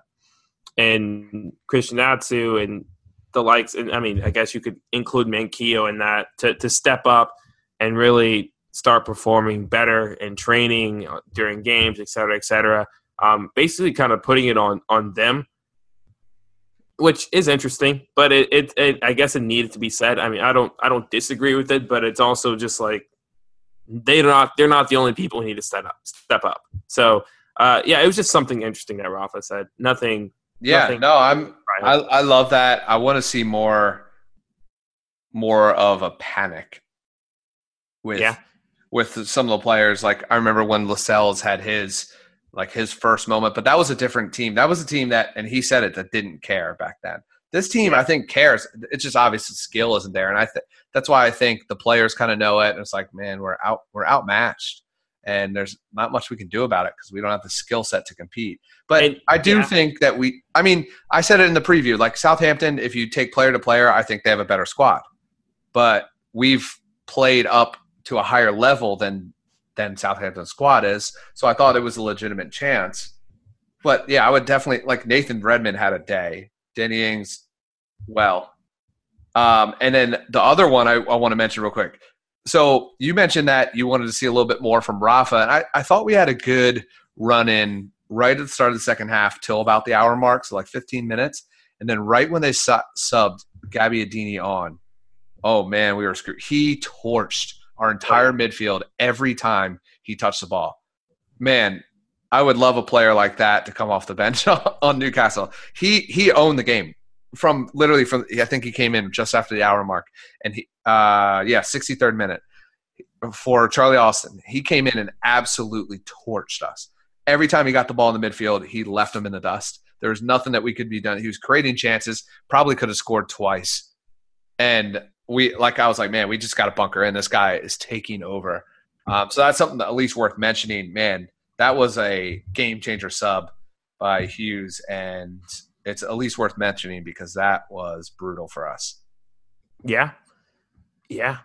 B: and Christian Atsu and the likes. And I mean, I guess you could include Manquillo in that to to step up and really start performing better in training during games, et cetera, et cetera. Um, basically, kind of putting it on on them, which is interesting. But it, it, it, I guess, it needed to be said. I mean, I don't, I don't disagree with it, but it's also just like they're not, they're not the only people who need to step up, step up. So, uh, yeah, it was just something interesting that Rafa said. Nothing.
A: yeah,
B: nothing-
A: no, I'm I. I love that. I want to see more more of a panic with
B: Yeah.
A: with some of the players. Like I remember when Lascelles had his like his first moment, but that was a different team. That was a team that, and he said it, that didn't care back then. This team, I think, cares. It's just obvious skill isn't there, and I th- that's why I think the players kind of know it. And it's like, man, we're out, we're outmatched, and there's not much we can do about it because we don't have the skill set to compete. But
B: And-
A: I do
B: yeah.
A: think that we. I mean, I said it in the preview. Like Southampton, if you take player to player, I think they have a better squad. But we've played up to a higher level than than Southampton's squad is. So I thought it was a legitimate chance. But yeah, I would definitely like Nathan Redmond had a day. Danny Ings, well. Um, and then the other one I, I want to mention real quick. So you mentioned that you wanted to see a little bit more from Rafa, and I, I thought we had a good run in right at the start of the second half till about the hour mark, so like 15 minutes, and then right when they su- subbed Gabbiadini on, oh man, we were screwed. He torched our entire midfield every time he touched the ball. Man, I would love a player like that to come off the bench on Newcastle. He he owned the game from literally from I think he came in just after the hour mark, and he uh yeah 63rd minute for Charlie Austin. He came in and absolutely torched us. Every time he got the ball in the midfield, he left them in the dust. There was nothing that we could be done. He was creating chances. Probably could have scored twice, and we like I was like, man, we just got to bunker in. This guy is taking over. Um, so that's something that at least worth mentioning. Man, that was a game changer sub by Hughes, and it's at least worth mentioning because that was brutal for us.
B: Yeah, yeah,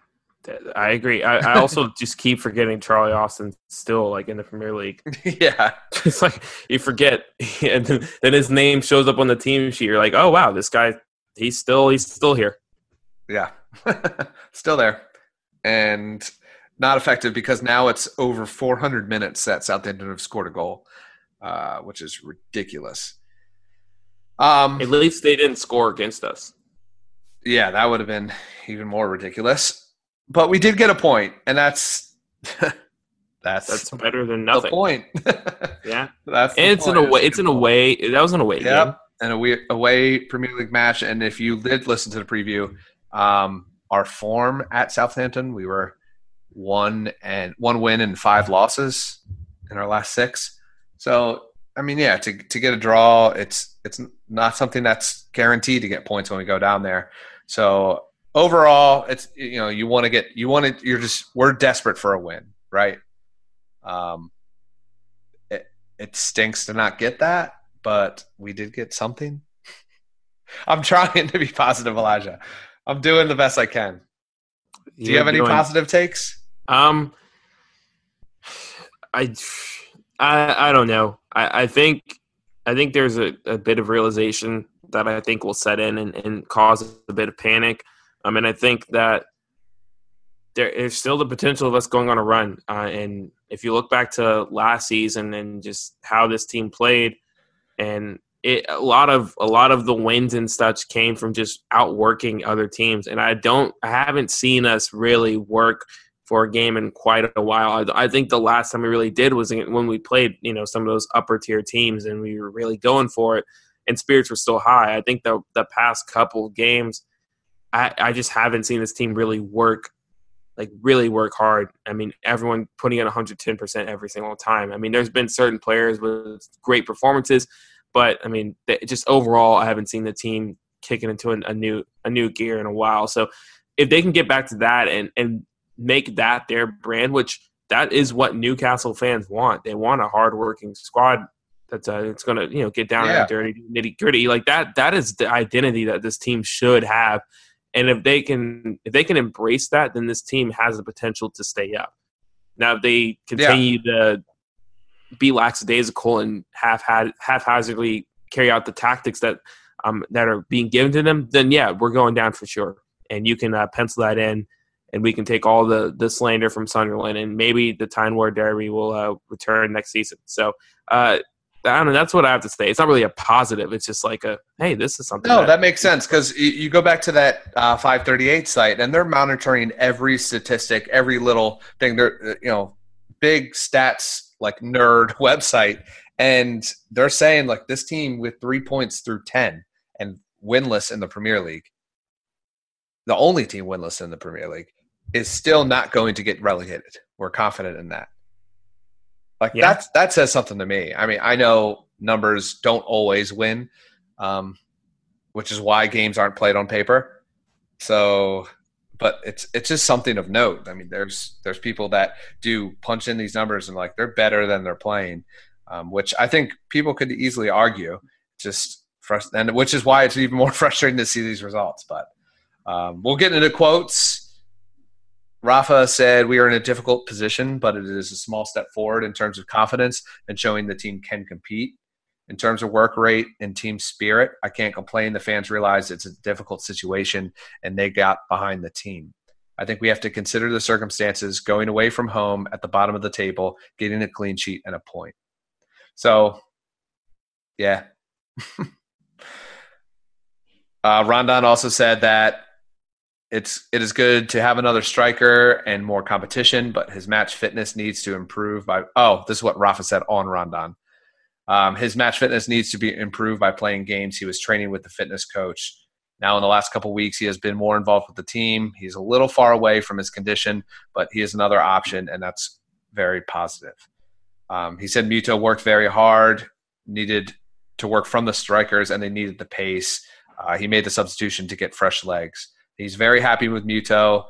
B: I agree. I, I also just keep forgetting Charlie Austin still like in the Premier League.
A: yeah,
B: it's like you forget, and then, then his name shows up on the team sheet. You're like, oh wow, this guy, he's still he's still here.
A: yeah, still there, and not effective because now it's over 400 minutes that Southampton have scored a goal, uh, which is ridiculous. Um,
B: At least they didn't score against us.
A: Yeah, that would have been even more ridiculous. But we did get a point, and that's that's,
B: That's better than
A: the
B: nothing.
A: point.
B: Yeah,
A: that's the
B: and it's an
A: point.
B: away. It's an away. That was an away game.
A: Yep, and away away Premier League match. And if you did listen to the preview, um, our form at Southampton, we were one and one win and five losses in our last six. So I mean, yeah, to to get a draw, it's it's not something that's guaranteed to get points when we go down there. So overall, it's you know you want to get you want to you're just we're desperate for a win, right? Um, it it stinks to not get that, but we did get something. I'm trying to be positive, Elijah. I'm doing the best I can. Do you, you have any doing, positive takes?
B: Um, I, I, I don't know. I, I think, I think there's a, a bit of realization that I think will set in and, and cause a bit of panic. I mean, I think that there is still the potential of us going on a run. Uh, and if you look back to last season and just how this team played, and it, a lot of a lot of the wins and such came from just outworking other teams. And I don't, I haven't seen us really work for a game in quite a while. I, I think the last time we really did was when we played, you know, some of those upper tier teams, and we were really going for it, and spirits were still high. I think the the past couple games, I, I just haven't seen this team really work like really work hard. I mean, everyone putting in 110% every single time. I mean, there's been certain players with great performances, but I mean, just overall, I haven't seen the team kicking into a, a new a new gear in a while. So if they can get back to that and and make that their brand, which that is what Newcastle fans want. They want a hardworking squad that's uh, it's going to you know get down yeah. and dirty, nitty gritty like that. That is the identity that this team should have. And if they can if they can embrace that, then this team has the potential to stay up. Now, if they continue yeah. to be lackadaisical and half haphazardly carry out the tactics that um, that are being given to them, then yeah, we're going down for sure. And you can uh, pencil that in, and we can take all the the slander from Sunderland, and maybe the Tyne Wear Derby will uh, return next season. So uh, I don't know. That's what I have to say. It's not really a positive. It's just like a hey, this is something.
A: No, that, that makes sense because you go back to that uh, 538 site, and they're monitoring every statistic, every little thing. They're uh, you know big stats like nerd website, and they're saying like this team with three points through ten and winless in the Premier League, the only team winless in the Premier League, is still not going to get relegated. We're confident in that. Like yeah. that's that says something to me. I mean, I know numbers don't always win, um, which is why games aren't played on paper. So, but it's it's just something of note. I mean, there's there's people that do punch in these numbers and like they're better than they're playing, um, which I think people could easily argue. Just frust- and which is why it's even more frustrating to see these results. But um, we'll get into quotes Rafa said, We are in a difficult position, but it is a small step forward in terms of confidence and showing the team can compete. In terms of work rate and team spirit, I can't complain. The fans realize it's a difficult situation and they got behind the team. I think we have to consider the circumstances going away from home at the bottom of the table, getting a clean sheet and a point. So, yeah. uh, Rondon also said that it's it is good to have another striker and more competition, but his match fitness needs to improve by. Oh, this is what Rafa said on Rondon. Um, his match fitness needs to be improved by playing games. He was training with the fitness coach. Now, in the last couple weeks, he has been more involved with the team. He's a little far away from his condition, but he is another option, and that's very positive. Um, he said Muto worked very hard, needed to work from the strikers, and they needed the pace. Uh, he made the substitution to get fresh legs. He's very happy with Muto.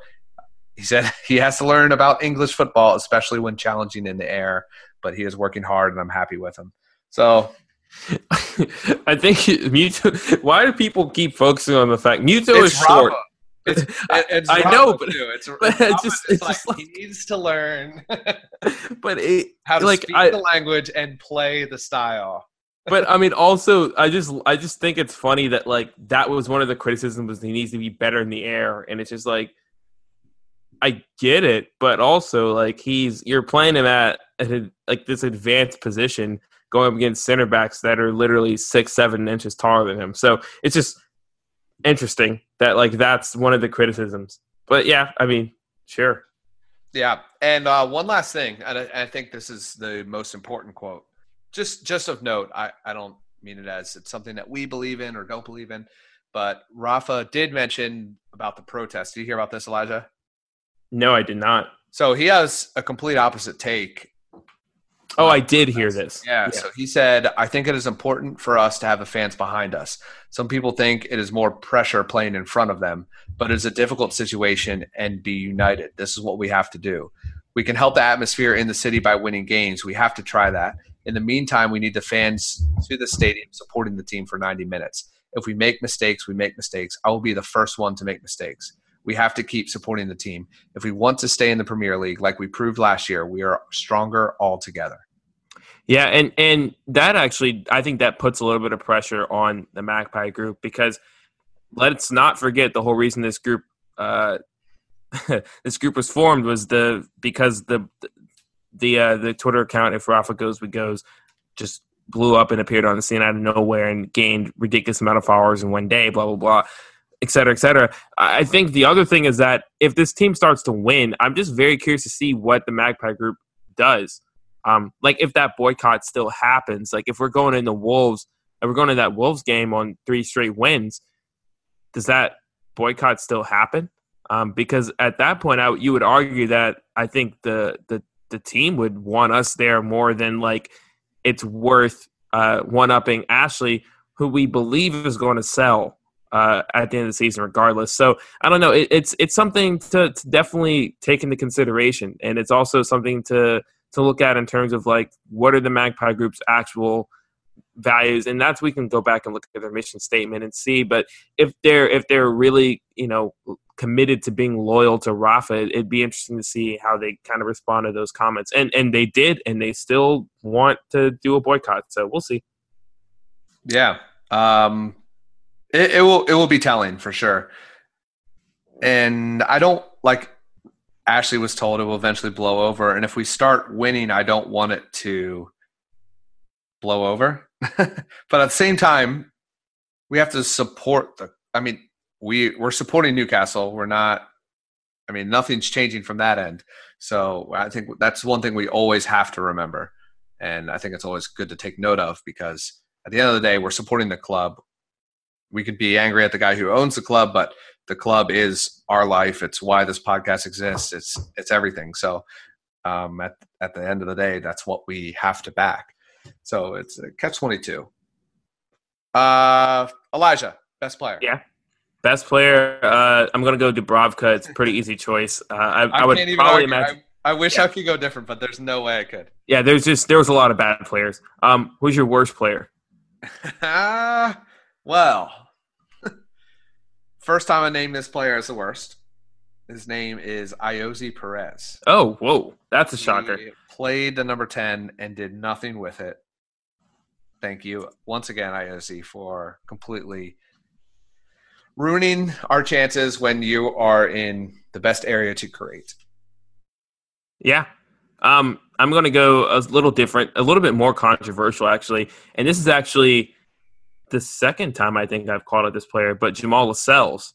A: He said he has to learn about English football, especially when challenging in the air, but he is working hard and I'm happy with him. So
B: I think Muto. Why do people keep focusing on the fact Muto is short?
A: It's, it's I know, but, it's, but it's just, it's like, just like, he needs to learn.
B: but it,
A: how to like, speak I, the language and play the style
B: but I mean, also, I just I just think it's funny that like that was one of the criticisms was he needs to be better in the air, and it's just like I get it, but also like he's you're playing him at, at like this advanced position, going up against center backs that are literally six seven inches taller than him. So it's just interesting that like that's one of the criticisms. But yeah, I mean, sure.
A: Yeah, and uh, one last thing, and I, I think this is the most important quote just just of note, I, I don't mean it as it's something that we believe in or don't believe in, but Rafa did mention about the protest. Did you hear about this, Elijah?
B: No, I did not.
A: So he has a complete opposite take
B: Oh, I did hear this.
A: Yeah, yeah, so he said, I think it is important for us to have the fans behind us. Some people think it is more pressure playing in front of them, but it's a difficult situation and be united. This is what we have to do. We can help the atmosphere in the city by winning games. We have to try that. In the meantime, we need the fans to the stadium supporting the team for 90 minutes. If we make mistakes, we make mistakes. I will be the first one to make mistakes. We have to keep supporting the team. If we want to stay in the Premier League, like we proved last year, we are stronger all together.
B: Yeah, and and that actually, I think that puts a little bit of pressure on the Magpie group because let's not forget the whole reason this group uh, this group was formed was the because the the uh, the Twitter account if Rafa goes we goes just blew up and appeared on the scene out of nowhere and gained ridiculous amount of followers in one day. Blah blah blah. Et cetera, et cetera. I think the other thing is that if this team starts to win, I'm just very curious to see what the Magpie Group does. Um, like if that boycott still happens, like if we're going into Wolves, if we're going to that Wolves game on three straight wins, does that boycott still happen? Um, because at that point, I, you would argue that I think the the the team would want us there more than like it's worth uh, one upping Ashley, who we believe is going to sell uh, at the end of the season, regardless. So I don't know. It, it's it's something to, to, definitely take into consideration, and it's also something to to look at in terms of like what are the Magpie Group's actual values, and that's we can go back and look at their mission statement and see. But if they're if they're really you know committed to being loyal to Rafa, it'd be interesting to see how they kind of respond to those comments. And and they did, and they still want to do a boycott. So we'll see.
A: Yeah, um, it, it will it will be telling for sure. And I don't like Ashley was told it will eventually blow over, and if we start winning, I don't want it to blow over. but at the same time, we have to support the. I mean, we we're supporting Newcastle. We're not. I mean, nothing's changing from that end. So I think that's one thing we always have to remember, and I think it's always good to take note of because at the end of the day, we're supporting the club. We could be angry at the guy who owns the club, but the club is our life. It's why this podcast exists. It's it's everything. So um, at at the end of the day, that's what we have to back. So it's a catch twenty two. Uh, Elijah, best player.
B: Yeah. Best player, uh, I'm going to go Dubravka. It's a pretty easy choice. Uh, I, I, I, would probably imagine.
A: I, I wish yeah. I could go different, but there's no way I could.
B: Yeah, there's just there was a lot of bad players. Um, who's your worst player?
A: well, first time I named this player as the worst. His name is Ayoze Perez.
B: Oh, whoa, that's a shocker.
A: He played the number ten and did nothing with it. Thank you once again, Ayoze, for completely ruining our chances when you are in the best area to create.
B: Yeah. Um, I'm going to go a little different, a little bit more controversial, actually. And this is actually the second time I think I've called out this player, but Jamal Lascelles,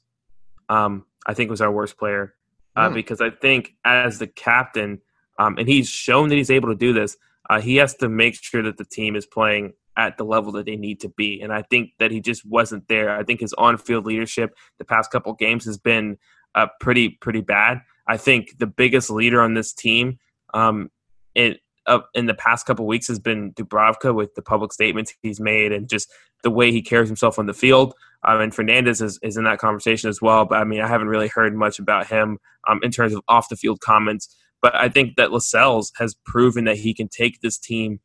B: um, I think was our worst player uh, mm. because I think as the captain, um, and he's shown that he's able to do this, uh, he has to make sure that the team is playing at the level that they need to be. And I think that he just wasn't there. I think his on-field leadership the past couple games has been uh, pretty pretty bad. I think the biggest leader on this team um, in uh, in the past couple weeks has been Dubravka with the public statements he's made and just the way he carries himself on the field. Um, and Fernandez is, is in that conversation as well. But I mean, I haven't really heard much about him um, in terms of off the field comments. But I think that Lascelles has proven that he can take this team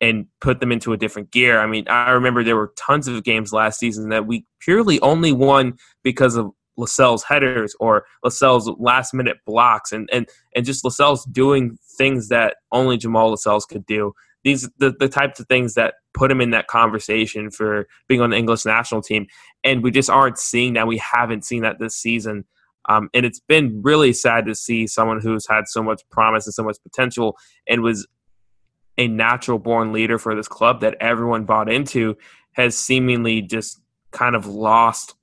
B: and put them into a different gear. I mean, I remember there were tons of games last season that we purely only won because of Lascelles headers or Lascelles last minute blocks and, and, and just Lascelles doing things that only Jamal Lascelles could do. These the, the types of things that put him in that conversation for being on the English national team. And we just aren't seeing that. We haven't seen that this season. Um, and it's been really sad to see someone who's had so much promise and so much potential and was a natural born leader for this club that everyone bought into has seemingly just kind of lost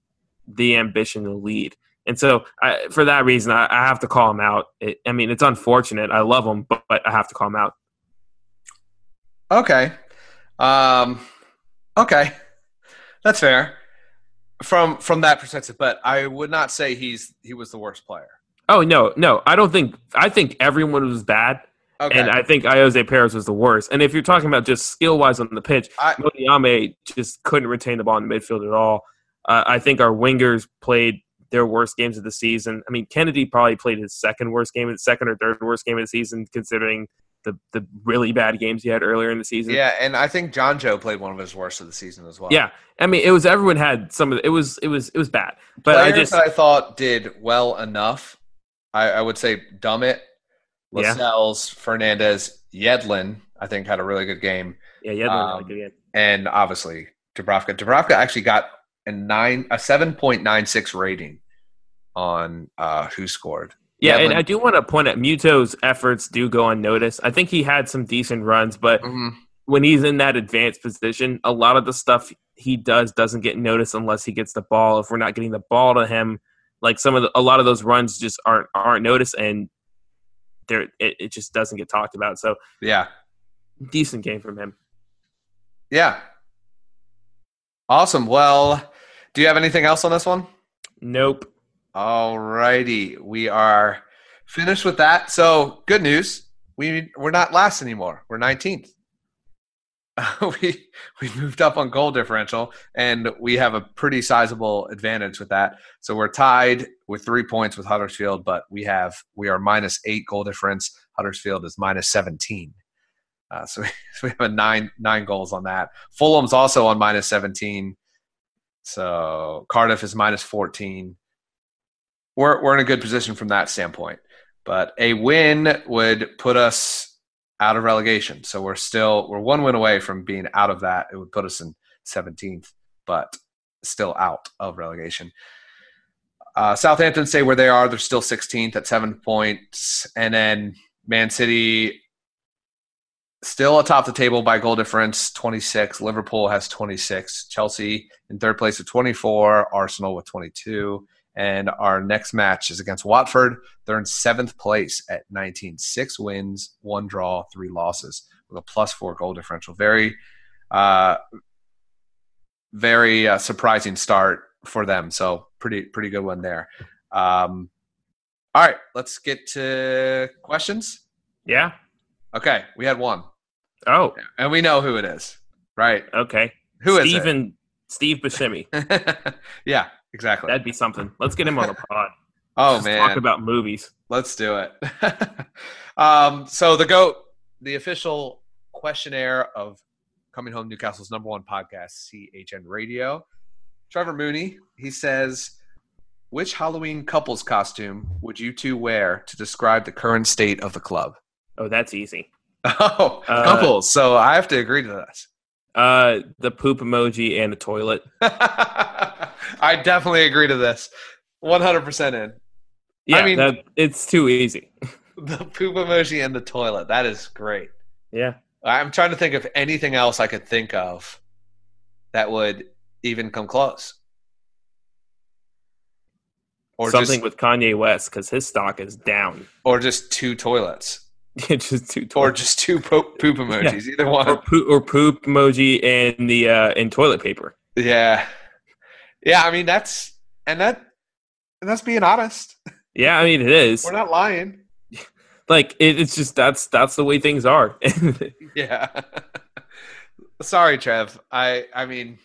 B: the ambition to lead. And so, I, for that reason, I, I, have to call him out. It, I mean, it's unfortunate. I love him, but, but, I have to call him out.
A: Okay. Um, okay. That's fair from from that perspective. But I would not say he's he was the worst player.
B: Oh no, no, I don't think. I think everyone was bad
A: Okay.
B: And I think Ayoze Perez was the worst. And if you're talking about just skill wise on the pitch,
A: I-
B: Mo Diame just couldn't retain the ball in the midfield at all. Uh, I think our wingers played their worst games of the season. I mean, Kenedy probably played his second worst game, second or third worst game of the season, considering the the really bad games he had earlier in the season.
A: yeah, and I think John Joe played one of his worst of the season as well.
B: Yeah. I mean, it was everyone had some of the, it was it was it was bad. But
A: Players
B: I just
A: I thought did well enough. I, I would say Dummett,
B: Yeah.
A: Lascelles, Fernandez, Yedlin. I think had a really good game,
B: yeah, yeah,
A: um,
B: um, good game.
A: and obviously Dubravka. Dubravka actually got a nine, a seven point nine six rating on uh, WhoScored.
B: Yeah, and
A: Yedlin-
B: I do want to point out Muto's efforts do go unnoticed. I think he had some decent runs, but
A: Mhm.
B: when he's in that advanced position, a lot of the stuff he does doesn't get noticed unless he gets the ball. If we're not getting the ball to him, like some of the, a lot of those runs just aren't aren't noticed, and there it, it just doesn't get talked about. So
A: Yeah,
B: decent game from him.
A: yeah, awesome. Well, do you have anything else on this one?
B: Nope.
A: All righty, we are finished with that. So good news, we we're not last anymore. We're nineteenth. we we moved up on goal differential, and we have a pretty sizable advantage with that. So we're tied with three points with Huddersfield, but we have we are minus eight goal difference. Huddersfield is minus seventeen. Uh, so, we, so we have a nine nine goals on that. Fulham's also on minus seventeen. So Cardiff is minus fourteen we're we're in a good position from that standpoint. But a win would put us out of relegation. So we're still we're one win away from being out of that. It would put us in 17th, but still out of relegation. Uh, Southampton stay where they are. They're still 16th at seven points, and then Man City still atop the table by goal difference, 26. Liverpool has 26. Chelsea in third place with 24. Arsenal with 22. And our next match is against Watford. They're in seventh place at 19. Six wins, one draw, three losses with a plus four goal differential. Very, uh, very uh, surprising start for them. So pretty, pretty good one there. Um, all right, let's get to questions.
B: Yeah.
A: Okay, we had one,
B: Oh,
A: and we know who it is, right?
B: okay.
A: Who is
B: Steven, Steve Buscemi.
A: yeah, exactly.
B: That'd be something. Let's get him on the pod.
A: oh
B: Just
A: man,
B: talk about movies.
A: Let's do it. um, so the goat, the official questionnaire of Coming Home Newcastle's number one podcast, CHN Radio. Trevor Mooney, he says, which Halloween couples costume would you two wear to describe the current state of the club?
B: Oh, that's easy.
A: Oh,
B: Uh,
A: couples. So I have to agree to this.
B: Uh, the poop emoji and the toilet.
A: I definitely agree to this. 100% in.
B: Yeah, I
A: mean-
B: that, it's too easy.
A: The poop emoji and the toilet. That is great.
B: Yeah.
A: I'm trying to think of anything else I could think of that would even come close. Or
B: Something
A: just,
B: with Kanye West because his stock is down.
A: or just two toilets,
B: just two
A: or just two po- poop emojis. Either
B: or
A: one.
B: poop, or poop emoji and the uh and toilet paper.
A: Yeah, yeah. I mean that's and that and that's being honest.
B: Yeah, I mean it is.
A: We're not lying.
B: Like it, it's just that's that's the way things are.
A: Yeah. Sorry, Trev. I I mean,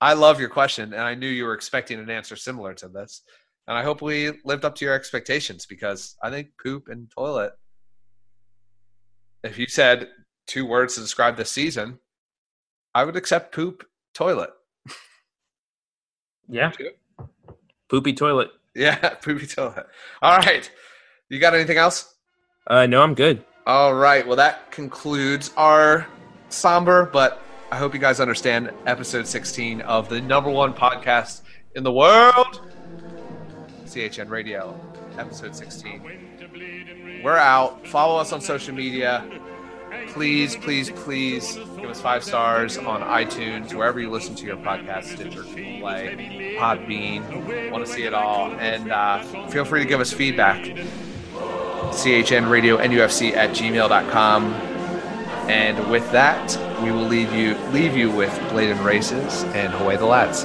A: I love your question, and I knew you were expecting an answer similar to this, and I hope we lived up to your expectations because I think poop and toilet. If you said two words to describe this season, I would accept poop toilet.
B: yeah. Poopy toilet.
A: Yeah, poopy toilet. All right. You got anything else?
B: Uh no, I'm good.
A: All right. Well, that concludes our somber, but I hope you guys understand episode 16 of the number one podcast in the world, CHN Radio, episode 16. We're out. Follow us on social media. Please, please, please give us five stars on iTunes, wherever you listen to your podcast, Stitcher, Play, Podbean. Want to see it all. And uh, feel free to give us feedback. CHN Radio NUFC at gmail.com. And with that, we will leave you leave you with Blaydon Races and Away the Lads.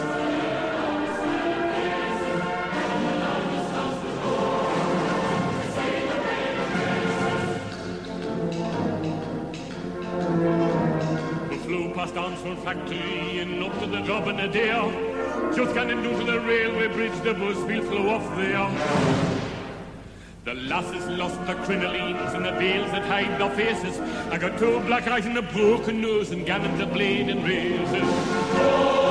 C: Past Armstrong factory and up to the job in a day. Just getting down to the railway bridge, the bus will flow off there. The lasses lost their crinolines and the veils that hide their faces. I got two black eyes and a broken nose and gallons of Blaydon Races. When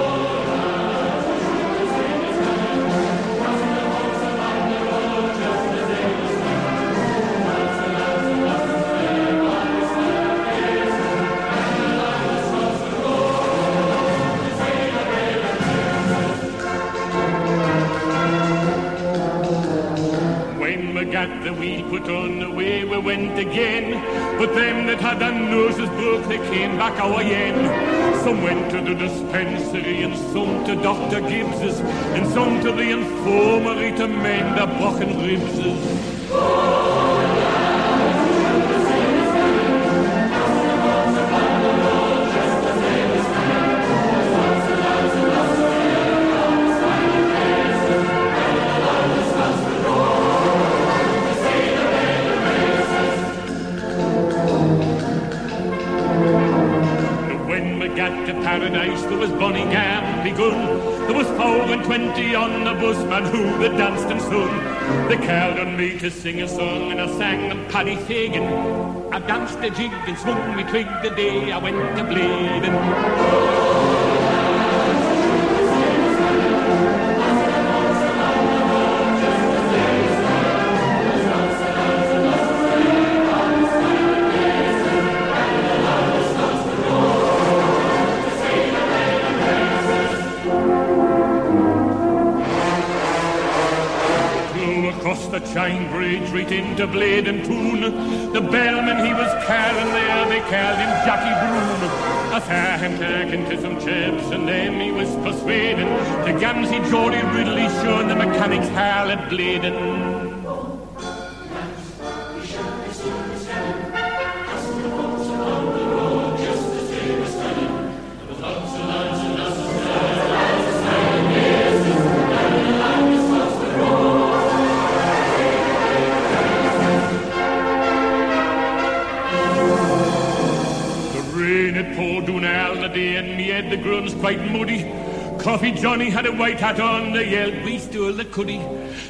C: back. Some went to the dispensary, and some to Dr. Gibbs's, and some to the infirmary to mend their broken ribses. Man who they danced and sung. They called on me to sing a song, and I sang them Paddy Fagan. I danced a jig and swung me twig the day I went to bleeding. Into Blaydon Toon. The bellman he was carrying there, they called him Jackie Broom. I saw him talking to some chaps, and then he was persuading the Gamsey Geordie Ridley showing the mechanics hell at Blaydon. Johnny had a white hat on, they yelled, we stole the cuddy.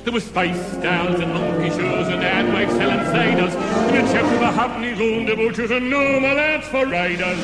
C: There was spice stalls and monkey shows and ad wives selling ciders. And the chaps were happening round butchers and no more lads for riders.